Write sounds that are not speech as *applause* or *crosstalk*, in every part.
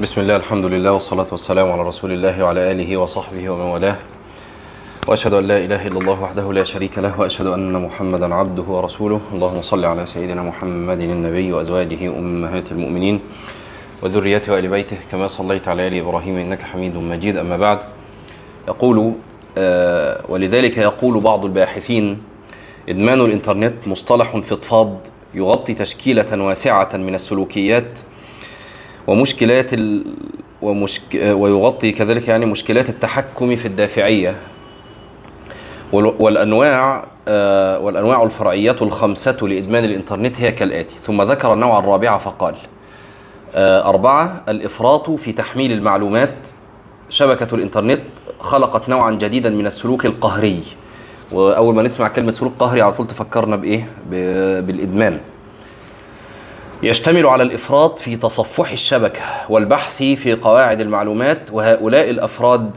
بسم الله الحمد لله والصلاة والسلام على رسول الله وعلى آله وصحبه ومن والاه وأشهد أن لا إله إلا الله وحده لا شريك له وأشهد أن محمدا عبده ورسوله اللهم صل على سيدنا محمد النبي وأزواجه أمهات المؤمنين وذريته وآل بيته كما صليت على آل إبراهيم إنك حميد مجيد أما بعد يقول ولذلك يقول بعض الباحثين إدمان الإنترنت مصطلح فضفاض يغطي تشكيلة واسعة من السلوكيات ومشكلات ال... ومشك... ويغطي كذلك يعني مشكلات التحكم في الدافعية. وال... والأنواع آه والأنواع الفرعية الخمسة لإدمان الإنترنت هي كالآتي. ثم ذكر النوع الرابع فقال آه أربعة الإفراط في تحميل المعلومات. شبكة الإنترنت خلقت نوعا جديدا من السلوك القهري. وأول ما نسمع كلمة سلوك قهري على طول تفكرنا بإيه؟ بالإدمان. يشتمل على الإفراط في تصفح الشبكة والبحث في قواعد المعلومات وهؤلاء الأفراد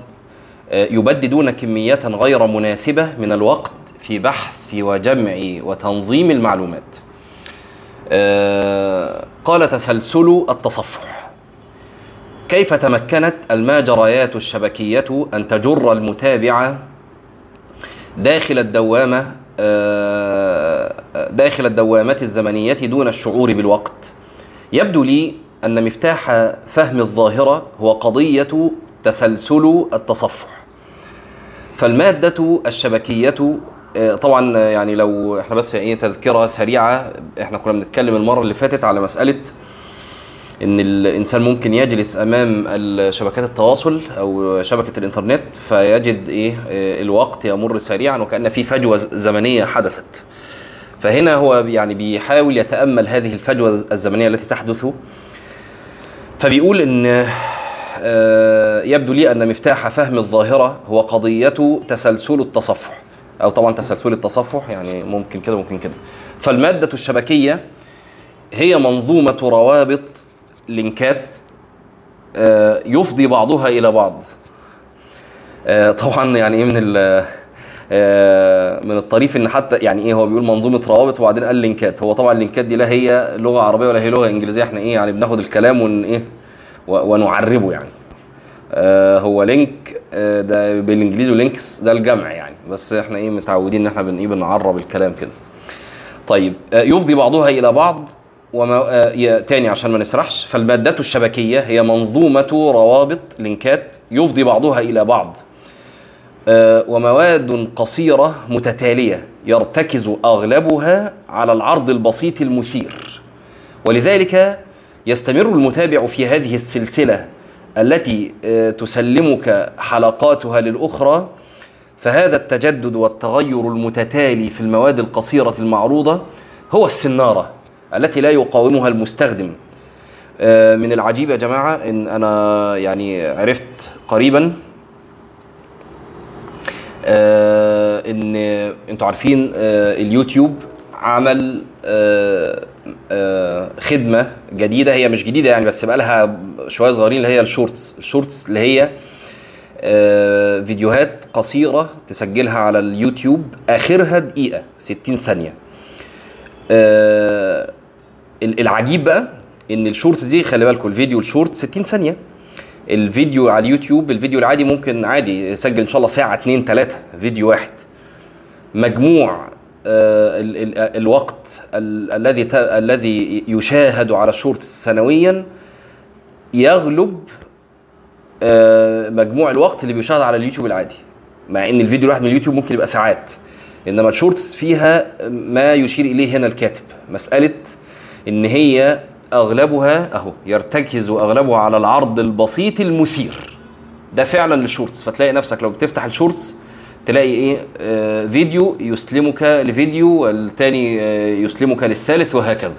يبددون كميات غير مناسبة من الوقت في بحث وجمع وتنظيم المعلومات. قال تسلسل التصفح كيف تمكنت الماجريات الشبكية أن تجر المتابع داخل الدوامة داخل الدوامات الزمنية دون الشعور بالوقت. يبدو لي أن مفتاح فهم الظاهرة هو قضية تسلسل التصفح. فالمادة الشبكية طبعا يعني لو إحنا بس إيه تذكرة سريعة إحنا كنا بنتكلم المرة اللي فاتت على مسألة إن الإنسان ممكن يجلس أمام شبكات التواصل أو شبكة الإنترنت فيجد إيه الوقت يمر سريعا وكأن في فجوة زمنية حدثت. فهنا هو يعني بيحاول يتأمل هذه الفجوة الزمنية التي تحدث. فبيقول إن يبدو لي أن مفتاح فهم الظاهرة هو قضية تسلسل التصفح. أو طبعا تسلسل التصفح يعني ممكن كده ممكن كده. فالمادة الشبكية هي منظومة روابط لينكات يفضي بعضها إلى بعض. طبعا يعني من من الطريف إن حتى يعني إيه هو بيقول منظومة روابط وبعدين قال لينكات. هو طبعا اللينكات دي لا هي لغة عربية ولا هي لغة إنجليزية. إحنا إيه يعني بناخد الكلام ون إيه ونعربه يعني. هو link ده بالإنجليزي و links ده الجمع يعني. بس إحنا إيه متعودين إن إحنا بن إيه بنعرب الكلام كده. طيب يفضي بعضها إلى بعض وما آه تاني عشان ما نسرحش. فالمادة الشبكية هي منظومة روابط لينكات. يفضي بعضها إلى بعض. آه ومواد قصيرة متتالية يرتكز أغلبها على العرض البسيط المثير. ولذلك يستمر المتابع في هذه السلسلة التي آه تسلمك حلقاتها للأخرى. فهذا التجدد والتغير المتتالي في المواد القصيرة المعروضة هو السنارة التي لا يقاومها المستخدم. من العجيب يا جماعة إن أنا يعني عرفت قريبا إن أنتوا عارفين اليوتيوب عمل خدمة جديدة. هي مش جديدة يعني بس بقى لها شوية صغيرين اللي هي ال Shorts ال Shorts اللي هي فيديوهات قصيرة تسجلها على اليوتيوب آخرها دقيقة 60 ثانية. العجيب بقى إن ال Shorts دي خلي بالكم الفيديو الشورت 60 ثانية. الفيديو على اليوتيوب الفيديو العادي ممكن عادي يسجل إن شاء الله ساعة 2 3 فيديو واحد. مجموع آه ال ال الوقت ال الذي الذي يشاهد على ال Shorts سنويا يغلب آه مجموع الوقت اللي بيشاهد على اليوتيوب العادي. مع إن الفيديو الواحد من اليوتيوب ممكن يبقى ساعات. إنما ال Shorts فيها ما يشير إليه هنا الكاتب. مسألة إن هي أغلبها أهو يرتكز أغلبها على العرض البسيط المثير. ده فعلا لل Shorts. فتلاقي نفسك لو بتفتح ال Shorts تلاقي إيه؟ آه فيديو يسلمك لفيديو والتاني آه يسلمك للثالث وهكذا.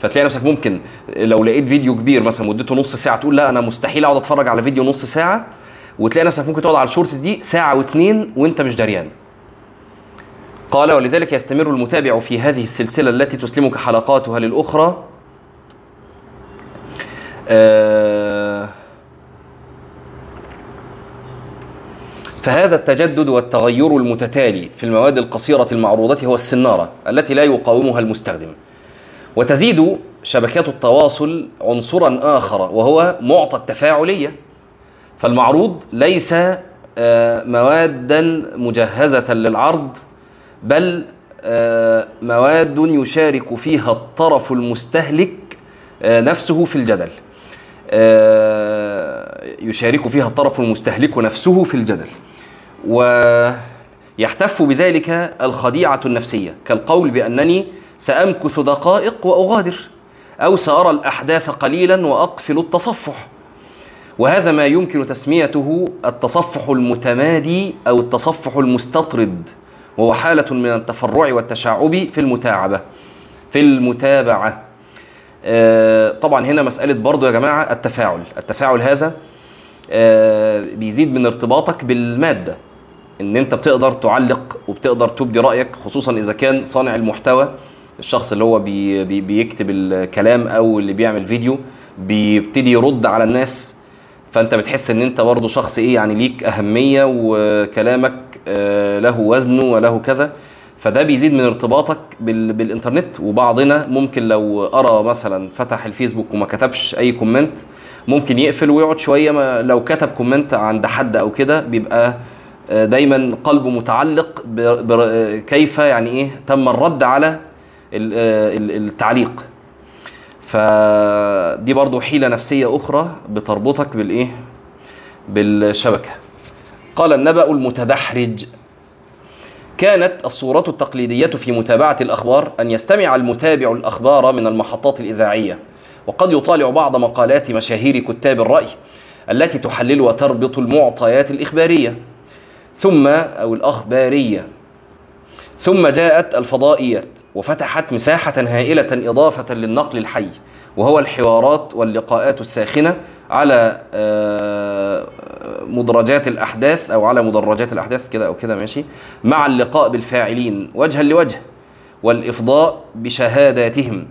فتلاقي نفسك ممكن لو لقيت فيديو كبير مثلا مدته نص ساعة تقول لا أنا مستحيل أقعد أتفرج على فيديو نص ساعة وتلاقي نفسك ممكن تقعد على الشورتس دي ساعة واتنين وأنت مش دريان. قال ولذلك يستمر المتابع في هذه السلسلة التي تسلمك حلقاتها للأخرى فهذا التجدد والتغير المتتالي في المواد القصيرة المعروضة هو السنارة التي لا يقاومها المستخدم. وتزيد شبكات التواصل عنصرا آخر وهو معطى التفاعلية. فالمعروض ليس آه، موادا مجهزة للعرض بل آه، مواد يشارك فيها الطرف المستهلك آه، نفسه في الجدل. يشارك فيها الطرف المستهلك نفسه في الجدل. ويحتف بذلك الخديعة النفسية كالقول بأنني سأمكث دقائق وأغادر أو سأرى الأحداث قليلا وأقفل التصفح. وهذا ما يمكن تسميته التصفح المتمادي أو التصفح المستطرد وهو حالة من التفرع والتشعب في المتاعبة في المتابعة. آه طبعا هنا مسألة برضو يا جماعة التفاعل. التفاعل هذا آه بيزيد من ارتباطك بالمادة. إن أنت بتقدر تعلق وبتقدر تبدي رأيك خصوصا إذا كان صانع المحتوى الشخص اللي هو بي بي بيكتب الكلام أو اللي بيعمل فيديو بيبتدي يرد على الناس فأنت بتحس إن أنت برضه شخص إيه يعني ليك أهمية وكلامك آه، له وزنه وله كذا. فده بيزيد من ارتباطك بالإنترنت. وبعضنا ممكن لو ارى مثلا فتح الفيسبوك وما كتبش أي comment ممكن يقفل ويقعد شوية. ما لو كتب comment عند حد أو كده بيبقى آه، دايما قلبه متعلق كيف يعني إيه تم الرد على آه، التعليق. فدي برضو حيلة نفسية أخرى بتربطك بالإيه؟ بالشبكة. قال النبأ المتدحرج كانت الصورة التقليدية في متابعة الأخبار أن يستمع المتابع الأخبار من المحطات الإذاعية. وقد يطالع بعض مقالات مشاهير كتاب الرأي التي تحلل وتربط المعطيات الإخبارية. ثم أو الأخبارية. ثم جاءت الفضائيات وفتحت مساحة هائلة إضافة للنقل الحي وهو الحوارات واللقاءات الساخنة على آه، مدرجات الأحداث أو على مدرجات الأحداث كده أو كده ماشي؟ مع اللقاء بالفاعلين وجها لوجه والإفضاء بشهاداتهم.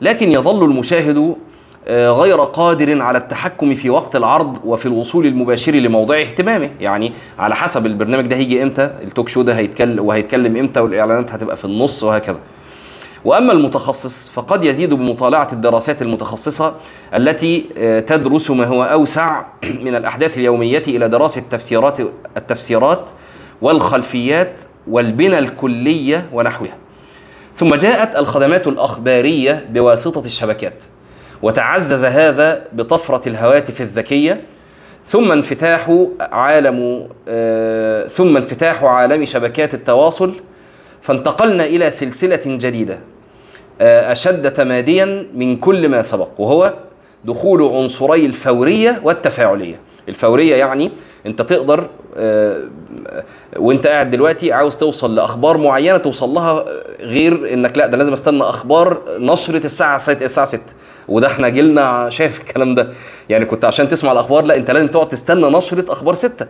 لكن يظل المشاهد آه، غير قادر على التحكم في وقت العرض وفي الوصول المباشر لموضع اهتمامه. يعني على حسب البرنامج ده هيجي إمتى التوك شو ده هيتكلم وهيتكلم إمتى والإعلانات هتبقى في النص وهكذا. وأما المتخصص فقد يزيد بمطالعة الدراسات المتخصصة التي آه، تدرس ما هو أوسع *clears throat* من الأحداث اليومية إلى دراسة التفسيرات التفسيرات والخلفيات والبنى الكلية ونحوها. ثم جاءت الخدمات الأخبارية بواسطة الشبكات وتعزز هذا بطفرة الهواتف الذكية ثم انفتاح عالم آه ثم انفتاح عالم شبكات التواصل فانتقلنا إلى سلسلة جديدة. آه أشد تماديا من كل ما سبق وهو دخول عنصري الفورية والتفاعلية. الفورية يعني أنت تقدر آه وأنت قاعد دلوقتي عاوز توصل لأخبار معينة توصل لها غير إنك لا ده لازم أستنى أخبار نشرة الساعة الساعة 6 وده إحنا جيلنا شايف الكلام ده. يعني كنت عشان تسمع الأخبار لا أنت لازم تقعد تستنى نشرة أخبار ستة.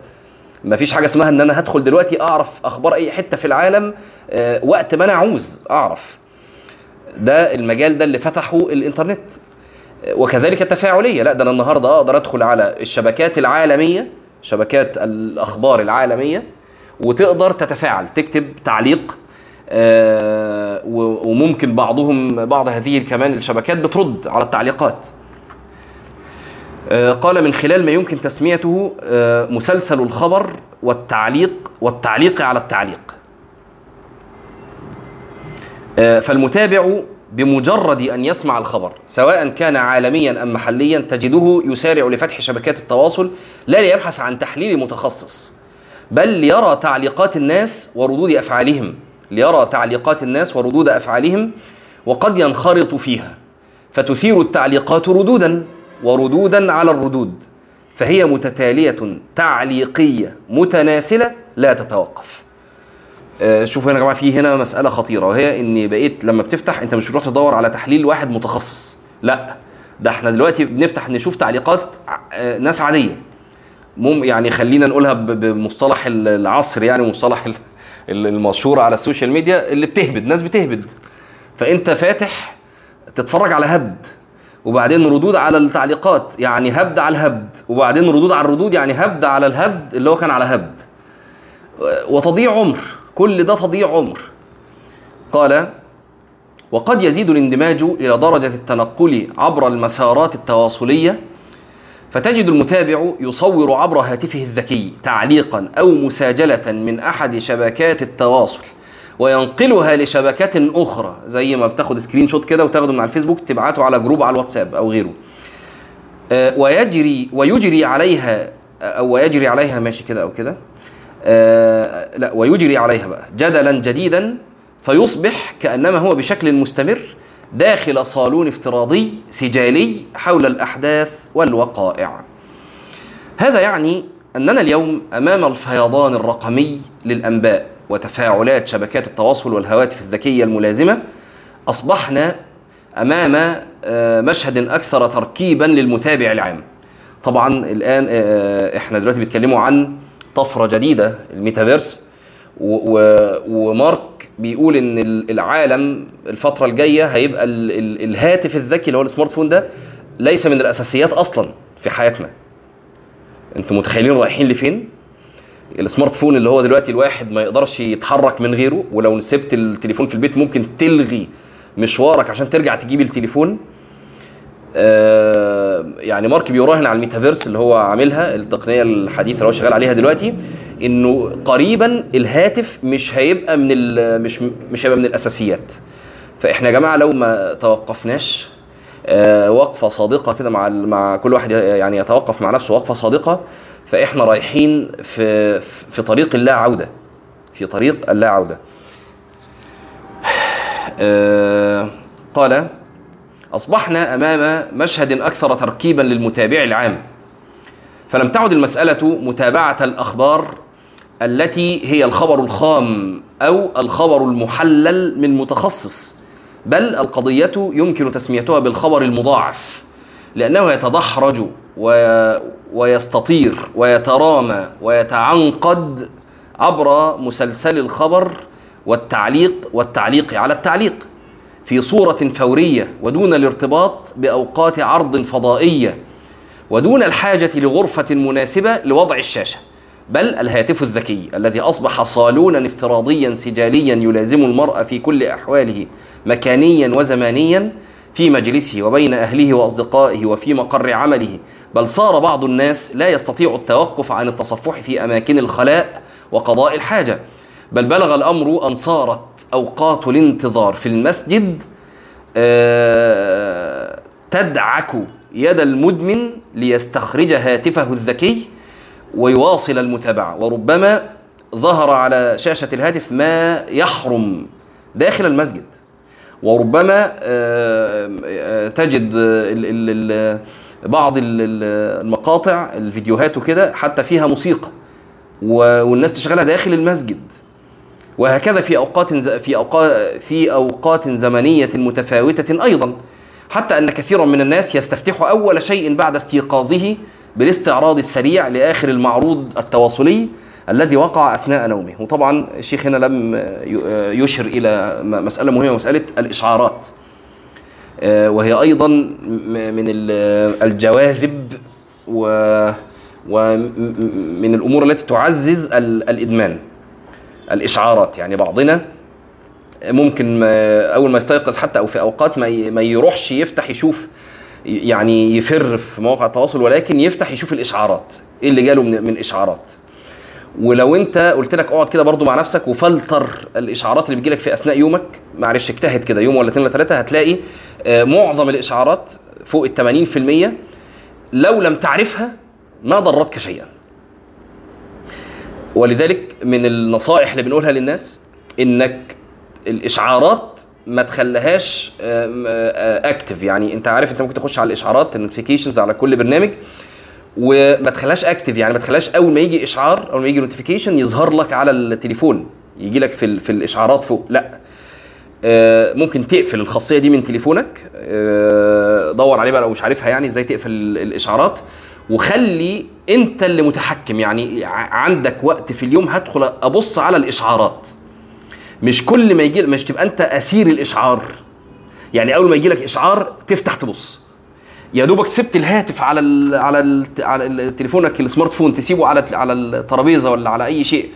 مفيش حاجة اسمها إن أنا هدخل دلوقتي أعرف أخبار أي حتة في العالم آه، وقت ما أنا عاوز أعرف. ده المجال ده اللي فتحه الإنترنت. وكذلك التفاعلية. لا ده أنا النهارده أقدر أدخل على الشبكات العالمية شبكات الأخبار العالمية وتقدر تتفاعل تكتب تعليق آه، وممكن بعضهم بعض هذه كمان الشبكات بترد على التعليقات. آه، قال من خلال ما يمكن تسميته آه، مسلسل الخبر والتعليق والتعليق على التعليق. فالمتابع بمجرد أن يسمع الخبر سواء كان عالميا أم محليا تجده يسارع لفتح شبكات التواصل لا ليبحث عن تحليل متخصص بل ليرى تعليقات الناس وردود أفعالهم ليرى تعليقات الناس وردود أفعالهم وقد ينخرط فيها فتثير التعليقات ردودا وردودا على الردود فهي متتالية تعليقية متناسلة لا تتوقف. آه، شوفوا هنا يا جماعة في هنا مسألة خطيرة وهي ان بقيت لما بتفتح أنت مش بتروح تدور على تحليل واحد متخصص لأ ده إحنا دلوقتي بنفتح نشوف تعليقات آه، ناس عادية. مم يعني خلينا نقولها بمصطلح العصر يعني مصطلح المشهورة على ال social media اللي بتهبد ناس بتهبد. فأنت فاتح تتفرج على هبد وبعدين ردود على التعليقات يعني هبد على الهبد وبعدين ردود على الردود يعني هبد على الهبد اللي هو كان على هبد. وتضيع عمر. كل ده تضيع عمر. قال وقد يزيد الاندماج إلى درجة التنقل عبر المسارات التواصلية فتجد المتابع يصور عبر هاتفه الذكي تعليقا أو مساجلة من أحد شبكات التواصل وينقلها لشبكات أخرى زي ما بتاخد screenshot كده وتاخده من على الفيسبوك تبعته على group على الواتساب أو غيره. آه، ويجري ويجري عليها أو ويجري عليها ماشي كده أو كده. آه، لا ويجري عليها بقى جدلا جديدا فيصبح كأنما هو بشكل مستمر داخل صالون افتراضي سجالي حول الأحداث والوقائع. هذا يعني أننا اليوم أمام الفيضان الرقمي للأنباء وتفاعلات شبكات التواصل والهواتف الذكية الملازمة أصبحنا أمام آه، مشهد أكثر تركيبا للمتابع العام. طبعا الآن آه، إحنا دلوقتي بيتكلموا عن طفرة جديدة الميتافيرس. ومارك بيقول إن ال- العالم الفترة الجاية هيبقى ال- ال- الهاتف الذكي اللي هو ال smartphone ده ليس من الأساسيات أصلا في حياتنا. أنتوا متخيلين رايحين لفين؟ ال smartphone اللي هو دلوقتي الواحد ما يقدرش يتحرك من غيره ولو سبت التليفون في البيت ممكن تلغي مشوارك عشان ترجع تجيب التليفون. آه، يعني مارك بيراهن على الميتافيرس اللي هو عاملها التقنية الحديثة اللي هو شغال عليها دلوقتي إنه قريبا الهاتف مش هيبقى من مش مش هيبقى من الأساسيات. فإحنا يا جماعة لو ما توقفناش آه، وقفة صادقة كده مع مع كل واحد يعني يتوقف مع نفسه وقفة صادقة فإحنا رايحين في في طريق اللا عوده في طريق اللا عوده آه، قال أصبحنا أمام مشهد أكثر تركيبا للمتابع العام فلم تعد المسألة متابعة الأخبار التي هي الخبر الخام أو الخبر المحلل من متخصص بل القضية يمكن تسميتها بالخبر المضاعف لأنه يتدحرج. ويستطير ويترامى ويتعنقد عبر مسلسل الخبر والتعليق والتعليق على التعليق في صورة فورية ودون الارتباط بأوقات عرض فضائية ودون الحاجة لغرفة مناسبة لوضع الشاشة بل الهاتف الذكي الذي أصبح صالونا افتراضيا سجاليا يلازم المرء في كل أحواله مكانيا وزمانيا في مجلسه وبين أهله وأصدقائه وفي مقر عمله بل صار بعض الناس لا يستطيع التوقف عن التصفح في أماكن الخلاء وقضاء الحاجة. بل بلغ الأمر أن صارت أوقات الانتظار في المسجد آه، تدعك يد المدمن ليستخرج هاتفه الذكي ويواصل المتابعة. وربما ظهر على شاشة الهاتف ما يحرم داخل المسجد. وربما آه، آه، تجد بعض ال- ال- المقاطع الفيديوهات وكده حتى فيها موسيقى والناس تشغلها داخل المسجد. وهكذا في أوقات في اوقات في أوقات زمنية متفاوتة أيضا. حتى أن كثيرا من الناس يستفتح أول شيء بعد استيقاظه بالاستعراض السريع لآخر المعروض التواصلي الذي وقع أثناء نومه. وطبعا الشيخ هنا لم يشر إلى مسألة مهمة مسألة الإشعارات. آه، وهي أيضا من ال- الجواذب و ومن الأمور التي تعزز ال- الإدمان. الإشعارات يعني بعضنا ممكن ما أول ما يستيقظ حتى أو في أوقات ما ما يروحش يفتح يشوف يعني يفر في مواقع التواصل ولكن يفتح يشوف الإشعارات. إيه اللي جاله من, من إشعارات؟ ولو أنت قلت لك اقعد كده برضو مع نفسك وفلتر الإشعارات اللي بتجيلك في أثناء يومك معلش اجتهد كده يوم ولا اثنين ولا ثلاثة هتلاقي آه، معظم الإشعارات فوق ال 80% لو لم تعرفها ما ضرتك شيئا. ولذلك من النصائح اللي بنقولها للناس إنك الإشعارات ما تخليهاش active يعني أنت عارف أنت ممكن تخش على الإشعارات ال notifications على كل برنامج وما تخليهاش active يعني ما تخليهاش أول ما يجي إشعار أول ما يجي notification يظهر لك على التليفون يجي لك في في الإشعارات فوق. لا. آه، ممكن تقفل الخاصية دي من تليفونك آه، دور عليه بقى لو مش عارفها يعني إزاي تقفل ال- الإشعارات. وخلي انت اللي متحكم. يعني عندك وقت في اليوم هدخل أبص على الإشعارات. مش كل ما يجي مش تبقى أنت أسير الإشعار. يعني أول ما يجي لك إشعار تفتح تبص. يا دوبك سبت الهاتف على ال على ال على تليفونك السمارت فون تسيبه على على الترابيزة ولا على أي شيء.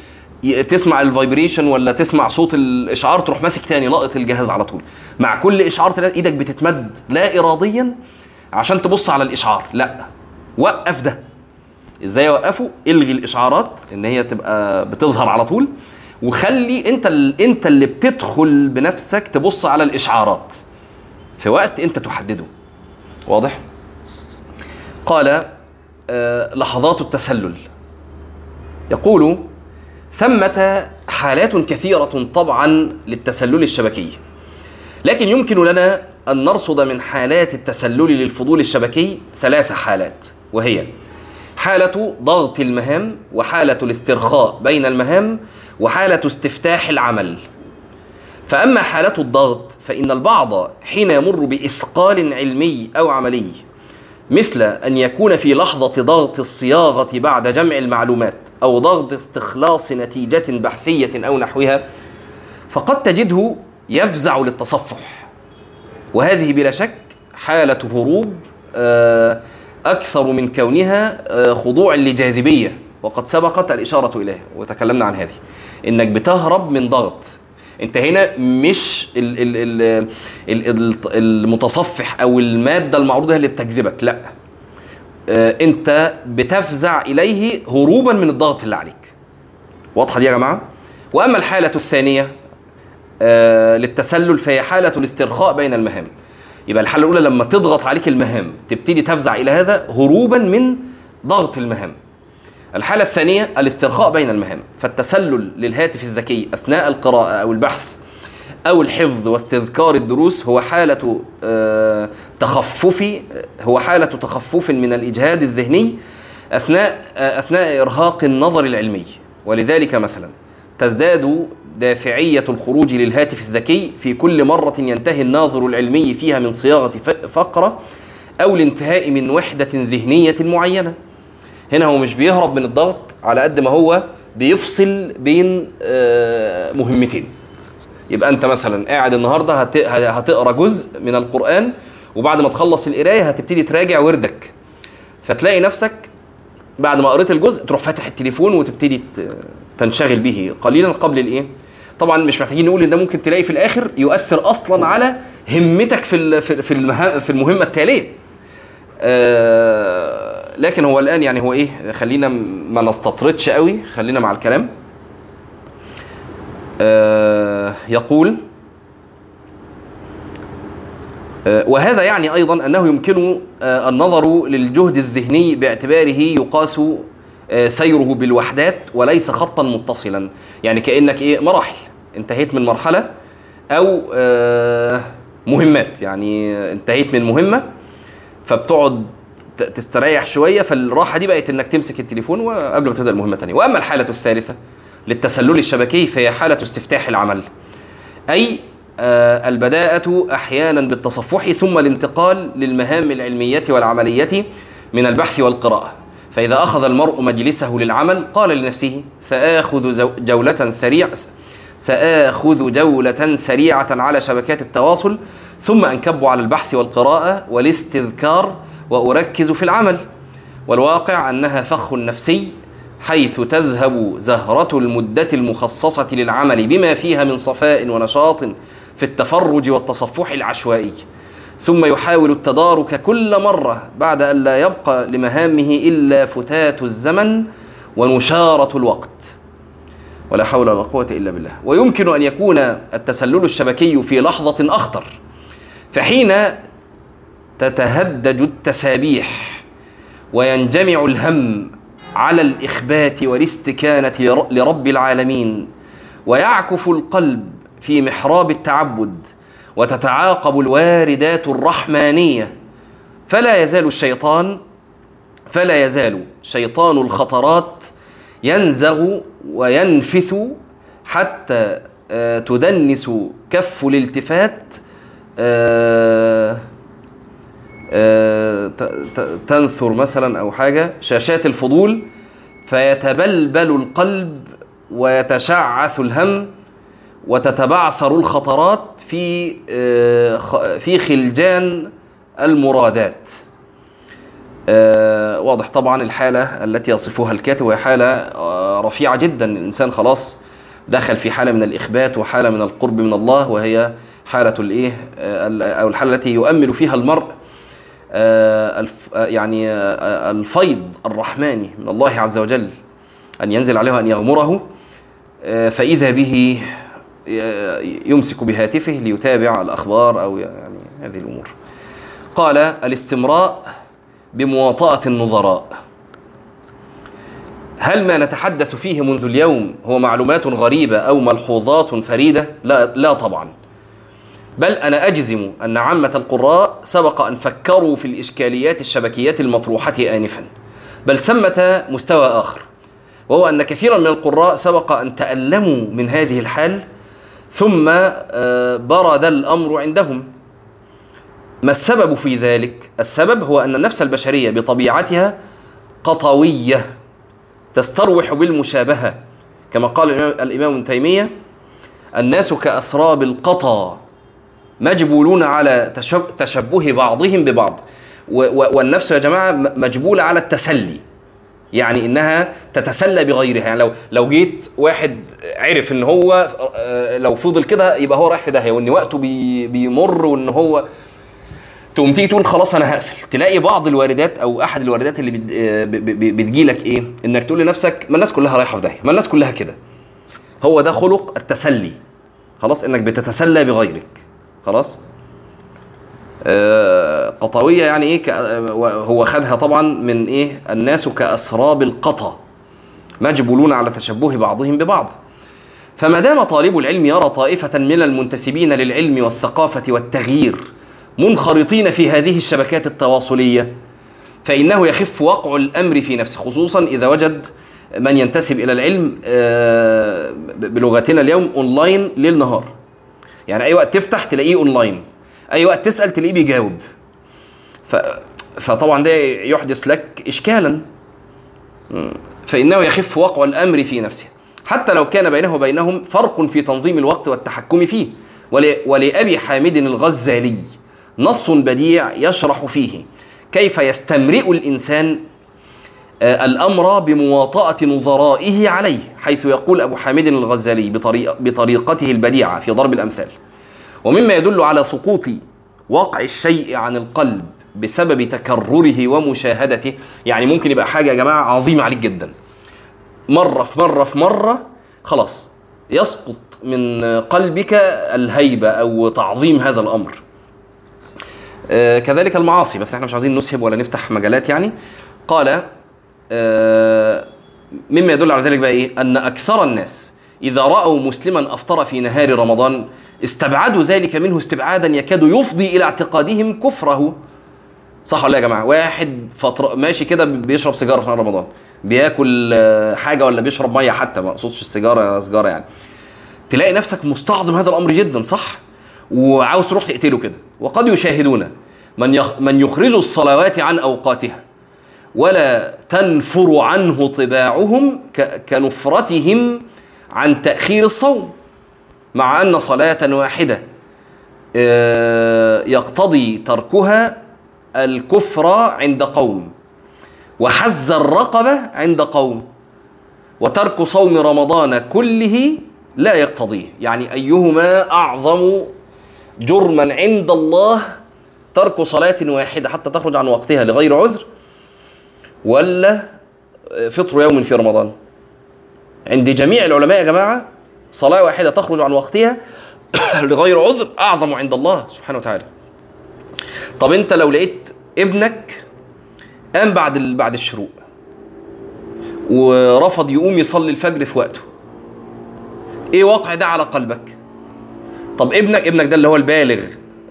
تسمع الفايبريشن ولا تسمع صوت الإشعار تروح ماسك تاني لاقط الجهاز على طول. مع كل إشعار إيدك بتتمد لا اراديا عشان تبص على الإشعار. لا. وقف ده. إزاي اوقفه إلغي الإشعارات إن هي تبقى بتظهر على طول وخلي أنت ال... أنت اللي بتدخل بنفسك تبص على الإشعارات في وقت أنت تحدده. واضح؟ قال آه لحظات التسلل. يقول ثمة حالات كثيرة طبعا للتسلل الشبكي. لكن يمكن لنا أن نرصد من حالات التسلل للفضول الشبكي ثلاث حالات. وهي حالة ضغط المهام وحالة الاسترخاء بين المهام وحالة استفتاح العمل. فأما حالة الضغط فإن البعض حين يمر بإثقال علمي أو عملي مثل أن يكون في لحظة ضغط الصياغة بعد جمع المعلومات أو ضغط استخلاص نتيجة بحثية أو نحوها فقد تجده يفزع للتصفح. وهذه بلا شك حالة هروب آه، أكثر من كونها آه، خضوع لجاذبية. وقد سبقت الإشارة إليه وتكلمنا عن هذه. إنك بتهرب من ضغط. أنت هنا مش ال ال ال ال ال المتصفح أو المادة المعروضة اللي بتجذبك لا. آه، أنت بتفزع إليه هروبا من الضغط اللي عليك. واضحة دي يا جماعة؟ وأما الحالة الثانية آه، للتسلل فهي حالة الاسترخاء بين المهام. يبقى الحالة الأولى لما تضغط عليك المهام تبتدي تفزع إلى هذا هروبا من ضغط المهام. الحالة الثانية الاسترخاء بين المهام فالتسلل للهاتف الذكي أثناء القراءة أو البحث أو الحفظ واستذكار الدروس هو حالة آه، تخفف هو حالة تخفف من الإجهاد الذهني أثناء آه، أثناء إرهاق النظر العلمي. ولذلك مثلا تزداد دافعية الخروج للهاتف الذكي في كل مرة ينتهي الناظر العلمي فيها من صياغة فقرة أو الانتهاء من وحدة ذهنية معينة. هنا هو مش بيهرب من الضغط على قد ما هو بيفصل بين آه، مهمتين. يبقى أنت مثلا قاعد النهارده هت- هتقرأ جزء من القرآن وبعد ما تخلص القراية هتبتدي تراجع وردك. فتلاقي نفسك بعد ما قريت الجزء تروح فاتح التليفون وتبتدي تنشغل به قليلا قبل الإيه؟ طبعا مش محتاجين نقول إن ده ممكن تلاقي في الآخر يؤثر أصلا على همتك في في في المهمة التالية. آه، لكن هو الآن يعني هو إيه خلينا ما نستطردش قوي خلينا مع الكلام. آه، يقول آه، وهذا يعني أيضا أنه يمكن النظر للجهد الذهني باعتباره يقاس سيره بالوحدات وليس خطا متصلا. يعني كأنك إيه مراحل. انتهيت من مرحلة أو آه، مهمات. يعني انتهيت من مهمة فبتقعد تستريح شوية فالراحة دي بقت إنك تمسك التليفون وقبل ما تبدأ المهمة تانية. وأما الحالة الثالثة للتسلل الشبكي فهي حالة استفتاح العمل. أي آه، البداءة أحيانا بالتصفح ثم الانتقال للمهام العلمية والعملية من البحث والقراءة. فإذا أخذ المرء مجلسه للعمل قال لنفسه سآخذ زو- جولة سريعة سآخذ جولة سريعة على شبكات التواصل ثم أنكب على البحث والقراءة والاستذكار وأركز في العمل. والواقع أنها فخ نفسي حيث تذهب زهرة المدة المخصصة للعمل بما فيها من صفاء ونشاط في التفرج والتصفح العشوائي. ثم يحاول التدارك كل مرة بعد أن لا يبقى لمهامه إلا فتات الزمن ونشارة الوقت. ولا حول ولا قوة إلا بالله. ويمكن أن يكون التسلل الشبكي في لحظة أخطر فحين تتهدج التسابيح وينجمع الهم على الإخبات والاستكانة لر- لرب العالمين ويعكف القلب في محراب التعبد وتتعاقب الواردات الرحمانية فلا يزال الشيطان فلا يزال شيطان الخطرات ينزغ وينفث حتى آه، تدنس كف الالتفات آه، آه، تنثر مثلا أو حاجة شاشات الفضول فيتبلبل القلب ويتشعث الهم وتتبعثر الخطرات في في خلجان المرادات. واضح طبعا الحالة التي يصفها الكاتب وهي حالة آه، رفيعة جدا. الإنسان خلاص دخل في حالة من الإخبات وحالة من القرب من الله وهي حالة الايه آه، أو الحالة التي يؤمل فيها المرء آه، آه، يعني آه، الفيض الرحماني من الله عز وجل أن ينزل عليه وأن يغمره آه، فإذا به يمسك بهاتفه ليتابع الأخبار أو يعني هذه الأمور. قال الاستمراء بمواطأة النظراء. هل ما نتحدث فيه منذ اليوم هو معلومات غريبة أو ملحوظات فريدة؟ لا لا طبعا. بل أنا أجزم أن عامة القراء سبق أن فكروا في الإشكاليات الشبكيه المطروحة انفا. بل ثمة مستوى آخر وهو أن كثيرا من القراء سبق أن تألموا من هذه الحال ثم آه، برد الأمر عندهم. ما السبب في ذلك؟ السبب هو أن النفس البشرية بطبيعتها قطوية تستروح بالمشابهة. كما قال الإمام- ابن تيمية الناس كأسراب القطا مجبولون على تشب- تشبه بعضهم ببعض. والنفس يا جماعة م- مجبولة على التسلي. يعني إنها تتسلى بغيرها. يعني لو لو جيت واحد عرف إن هو آه، لو فضل كده يبقى هو رايح في داهية وإن وقته بي بيمر وإن هو تقوم تيجي تقول خلاص أنا هقفل. تلاقي بعض الواردات أو أحد الواردات اللي آه، ب- ب- بتجيلك إيه؟ إنك تقول لنفسك ما الناس كلها رايحة في داهية ما الناس كلها كده. هو ده خلق التسلي. خلاص؟ إنك بتتسلى بغيرك. خلاص؟ آه، قطوية يعني إيه؟ هو خدها طبعا من إيه؟ الناس كأسراب القطا. مجبولون على تشبه بعضهم ببعض. فما دام طالب العلم يرى طائفة من المنتسبين للعلم والثقافة والتغيير منخرطين في هذه الشبكات التواصلية فإنه يخف وقع الأمر في نفسه خصوصا إذا وجد من ينتسب إلى العلم آه، بلغتنا اليوم أونلاين ليل نهار يعني أي وقت تفتح تلاقيه أونلاين أي وقت تسأل تلاقيه بيجاوب. فطبعا ده يحدث لك إشكالا. فإنه يخف وقع الأمر في نفسه. حتى لو كان بينه وبينهم فرق في تنظيم الوقت والتحكم فيه ول... ولأبي حامد الغزالي. نص بديع يشرح فيه. كيف يستمرئ الإنسان آه، الأمر بمواطأة نظرائه عليه حيث يقول أبو حامد الغزالي بطريق بطريقته البديعة في ضرب الأمثال. ومما يدل على سقوط وقع الشيء عن القلب بسبب تكرره ومشاهدته. يعني ممكن يبقى حاجة يا جماعة عظيمة عليك جدا. مرة في مرة في مرة خلاص يسقط من قلبك الهيبة أو تعظيم هذا الأمر. كذلك المعاصي بس إحنا مش عايزين نسهب ولا نفتح مجالات يعني. قال آه، مما يدل على ذلك بقى إيه؟ أن أكثر الناس إذا رأوا مسلما أفطر في نهار رمضان استبعدوا ذلك منه استبعادا يكاد يفضي إلى اعتقادهم كفره. صح ولا يا جماعة؟ واحد فترة ماشي كده بيشرب سيجارة في رمضان بياكل آه، حاجة ولا بيشرب مية حتى ما أقصدش السيجارة سيجارة يعني. تلاقي نفسك مستعظم هذا الأمر جدا صح؟ وعاوز تروح تقتله كده. وقد يشاهدون من من يخرج الصلوات عن أوقاتها ولا تنفر عنه طباعهم كنفرتهم عن تأخير الصوم مع أن صلاة واحدة آه، يقتضي تركها الكفر عند قوم وحز الرقبة عند قوم وترك صوم رمضان كله لا يقتضيه. يعني أيهما أعظم جرما عند الله ترك صلاة واحدة حتى تخرج عن وقتها لغير عذر ولا فطر يوم في رمضان. عند جميع العلماء يا جماعة صلاة واحدة تخرج عن وقتها *coughs* لغير عذر أعظم عند الله سبحانه وتعالى. طب أنت لو لقيت ابنك قام بعد بعد الشروق ورفض يقوم يصلي الفجر في وقته إيه واقع ده على قلبك؟ طب ابنك ابنك ده اللي هو البالغ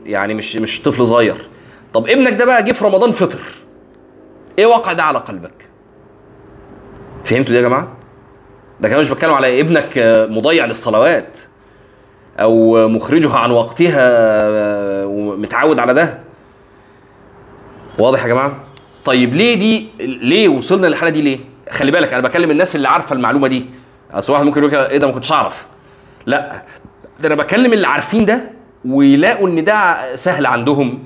يعني مش مش طفل صغير. طب ابنك ده بقى جه في رمضان فطر. إيه واقع ده على قلبك؟ فهمتوا ده يا جماعة؟ ده كمان مش بتكلم على ابنك مضيع للصلوات أو مخرجها عن وقتها ومتعود على ده. واضح يا جماعة؟ طيب ليه دي ليه وصلنا للحالة دي ليه؟ خلي بالك أنا بكلم الناس اللي عارفة المعلومة دي. أصل واحد ممكن يقول إيه ده ما كنتش أعرف. لا ده أنا بكلم اللي عارفين ده ويلاقوا ان ده سهل عندهم.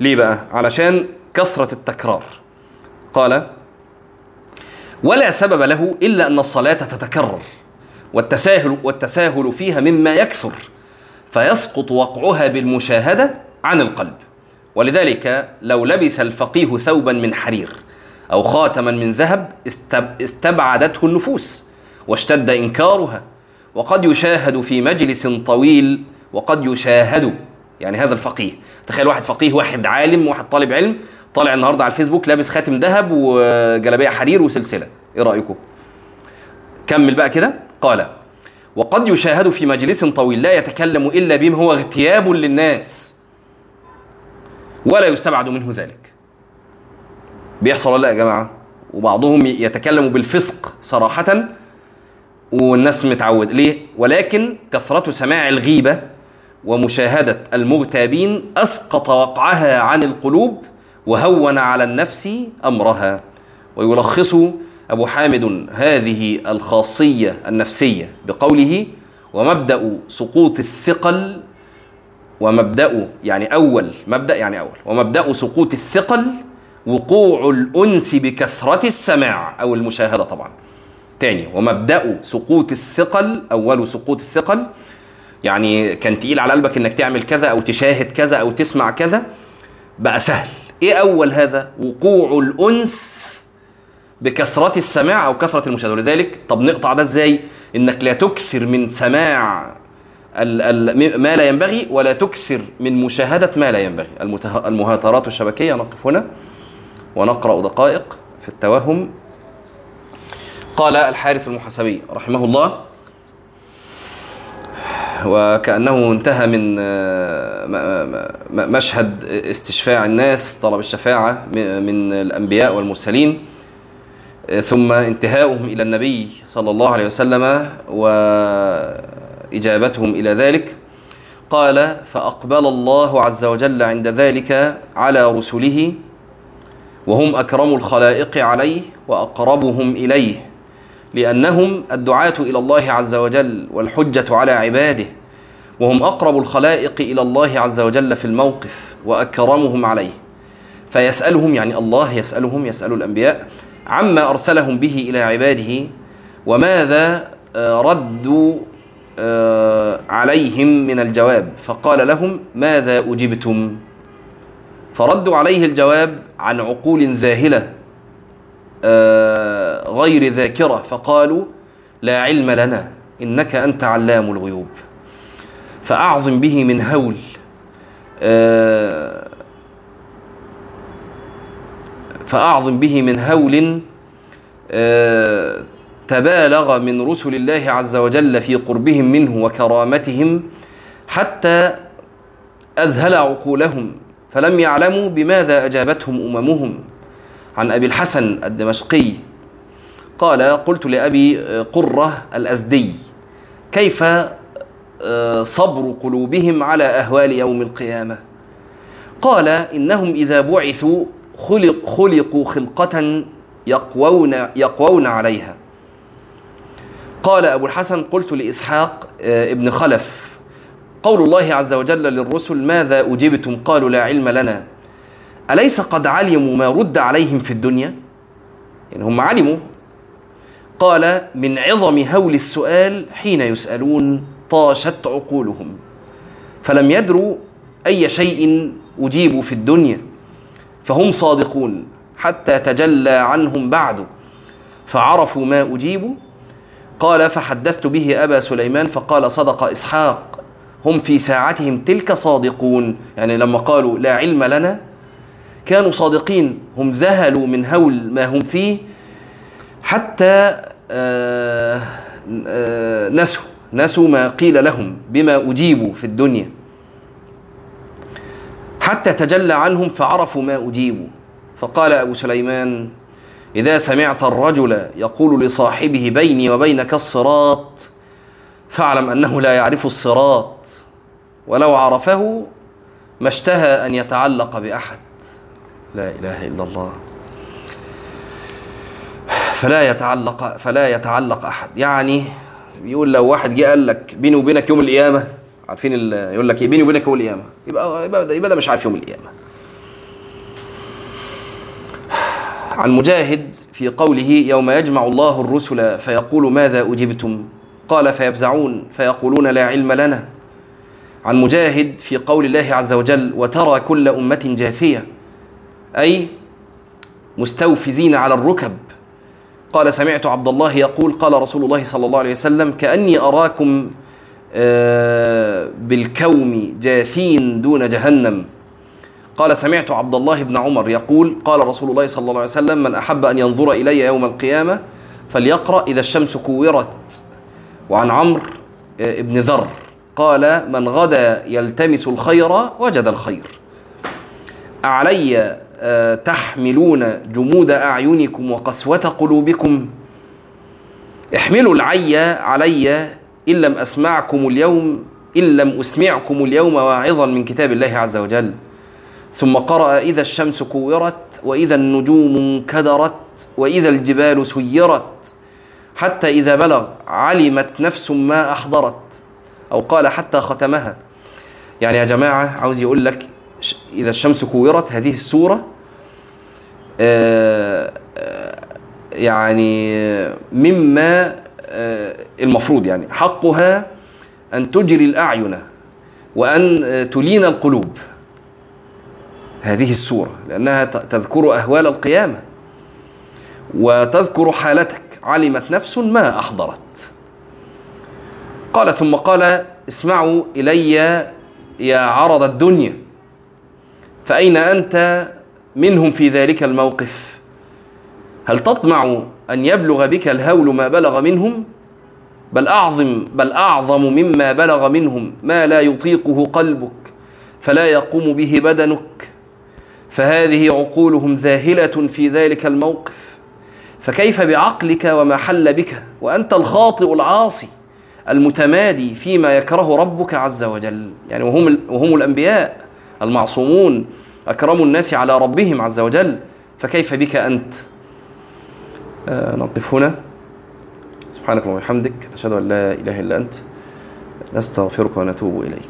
ليه بقى؟ علشان كثرة التكرار. قال ولا سبب له إلا أن الصلاة تتكرر والتساهل والتساهل فيها مما يكثر فيسقط وقعها بالمشاهدة عن القلب. ولذلك لو لبس الفقيه ثوبا من حرير أو خاتما من ذهب استب- استبعدته النفوس واشتد إنكارها وقد يشاهد في مجلس طويل وقد يشاهد يعني هذا الفقيه. تخيل واحد فقيه واحد عالم واحد طالب علم طالع النهارده على الفيسبوك لابس خاتم ذهب وجلابية حرير وسلسلة. إيه رأيكم؟ كمل بقى كده. قال وقد يشاهد في مجلس طويل لا يتكلم إلا بما هو اغتياب للناس ولا يستبعد منه ذلك. بيحصل ولا لا يا جماعة؟ وبعضهم يتكلم بالفسق صراحة والناس متعود ليه؟ ولكن كثرة سماع الغيبة ومشاهدة المغتابين أسقط وقعها عن القلوب وهون على النفس أمرها. ويلخص أبو حامد هذه الخاصية النفسية بقوله ومبدأ سقوط الثقل ومبدأ يعني أول مبدأ يعني أول. ومبدأ سقوط الثقل وقوع الأنس بكثرة السماع أو المشاهدة طبعا. تاني. ومبدأ سقوط الثقل أول سقوط الثقل يعني كان تقيل على قلبك إنك تعمل كذا أو تشاهد كذا أو تسمع كذا بقى سهل. إيه أول هذا؟ وقوع الأنس بكثرة السماع أو كثرة المشاهدة. ولذلك طب نقطع ده إزاي؟ إنك لا تكثر من سماع ال- ال- ما لا ينبغي ولا تكثر من مشاهدة ما لا ينبغي. المهاترات الشبكية نقف هنا ونقرأ دقائق في التوهم. قال الحارث المحاسبي رحمه الله وكأنه انتهى من آه، مشهد استشفاع الناس طلب الشفاعة من الأنبياء والمرسلين. آه، ثم انتهاؤهم إلى النبي صلى الله عليه وسلم وإجابتهم إلى ذلك. قال فأقبل الله عز وجل عند ذلك على رسله وهم أكرم الخلائق عليه وأقربهم إليه. لأنهم الدعاة إلى الله عز وجل والحجة على عباده وهم أقرب الخلائق إلى الله عز وجل في الموقف وأكرمهم عليه. فيسألهم يعني الله يسألهم يسأل الأنبياء عما أرسلهم به إلى عباده وماذا آه، ردوا آه، عليهم من الجواب. فقال لهم ماذا أجبتم؟ فردوا عليه الجواب عن عقول ذاهلة آه، غير ذاكرة فقالوا لا علم لنا إنك أنت علام الغيوب. فأعظم به من هول آه، فأعظم به من هول آه، تبالغ من رسل الله عز وجل في قربهم منه وكرامتهم حتى أذهل عقولهم فلم يعلموا بماذا أجابتهم أممهم. عن أبي الحسن الدمشقي قال قلت لأبي قرة الأزدي كيف آه، صبر قلوبهم على أهوال يوم القيامة؟ قال إنهم إذا بعثوا خلق خلقوا خلقة يقوون يقوون عليها. قال أبو الحسن قلت لإسحاق آه، ابن خلف قول الله عز وجل للرسل ماذا أجبتم؟ قالوا لا علم لنا. أليس قد علموا ما رد عليهم في الدنيا؟ يعني هم علموا قال من عظم هول السؤال حين يسألون طاشت عقولهم فلم يدروا أي شيء أجيبوا في الدنيا فهم صادقون حتى تجلى عنهم بعد فعرفوا ما أجيبوا قال فحدثت به أبا سليمان فقال صدق إسحاق هم في ساعتهم تلك صادقون. يعني لما قالوا لا علم لنا. كانوا صادقين هم ذهلوا من هول ما هم فيه حتى آه، آه، نسوا نسوا ما قيل لهم بما أجيبوا في الدنيا. حتى تجلى عنهم فعرفوا ما أجيبوا. فقال أبو سليمان إذا سمعت الرجل يقول لصاحبه بيني وبينك الصراط فاعلم أنه لا يعرف الصراط. ولو عرفه ما اشتهى أن يتعلق بأحد. لا إله إلا الله. فلا يتعلق فلا يتعلق أحد. يعني بيقول لو واحد جه قال لك بيني وبينك يوم القيامة عارفين يقول لك إيه؟ بيني وبينك يوم القيامة. يبقى يبقى ده, يبقى ده مش عارف يوم القيامة. عن مجاهد في قوله يوم يجمع الله الرسل فيقول ماذا أجبتم؟ قال فيفزعون فيقولون لا علم لنا. عن مجاهد في قول الله عز وجل وترى كل أمة جاثية أي مستوفزين على الركب. قال سمعت عبد الله يقول قال رسول الله صلى الله عليه وسلم كأني أراكم آه، بالكوم جاثين دون جهنم. قال سمعت عبد الله بن عمر يقول قال رسول الله صلى الله عليه وسلم من أحب أن ينظر إلي يوم القيامة فليقرأ إذا الشمس كورت. وعن عمرو آه، بن ذر قال من غدا يلتمس الخير وجد الخير. أعلي تحملون جمود أعينكم وقسوة قلوبكم. احملوا العي علي إن لم أسمعكم اليوم إن لم أسمعكم اليوم واعظا من كتاب الله عز وجل. ثم قرأ إذا الشمس كورت وإذا النجوم انكدرت وإذا الجبال سيرت حتى إذا بلغ علمت نفس ما أحضرت. أو قال حتى ختمها. يعني يا جماعة عاوز يقول لك إذا الشمس كورت هذه السورة آه، آه، يعني مما آه، المفروض يعني. حقها أن تجري الأعين وأن تلين القلوب. هذه السورة لأنها تذكر أهوال القيامة. وتذكر حالتك علمت نفس ما أحضرت. قال ثم قال اسمعوا إلي يا عرض الدنيا. فأين أنت منهم في ذلك الموقف؟ هل تطمع أن يبلغ بك الهول ما بلغ منهم؟ بل أعظم بل أعظم مما بلغ منهم ما لا يطيقه قلبك فلا يقوم به بدنك. فهذه عقولهم ذاهلة في ذلك الموقف. فكيف بعقلك وما حل بك؟ وأنت الخاطئ العاصي المتمادي فيما يكره ربك عز وجل. يعني وهم وهم الأنبياء. المعصومون أكرم الناس على ربهم عز وجل فكيف بك أنت؟ آه نقف هنا. سبحانك اللهم وبحمدك نشهد أن لا إله إلا أنت نستغفرك ونتوب إليك.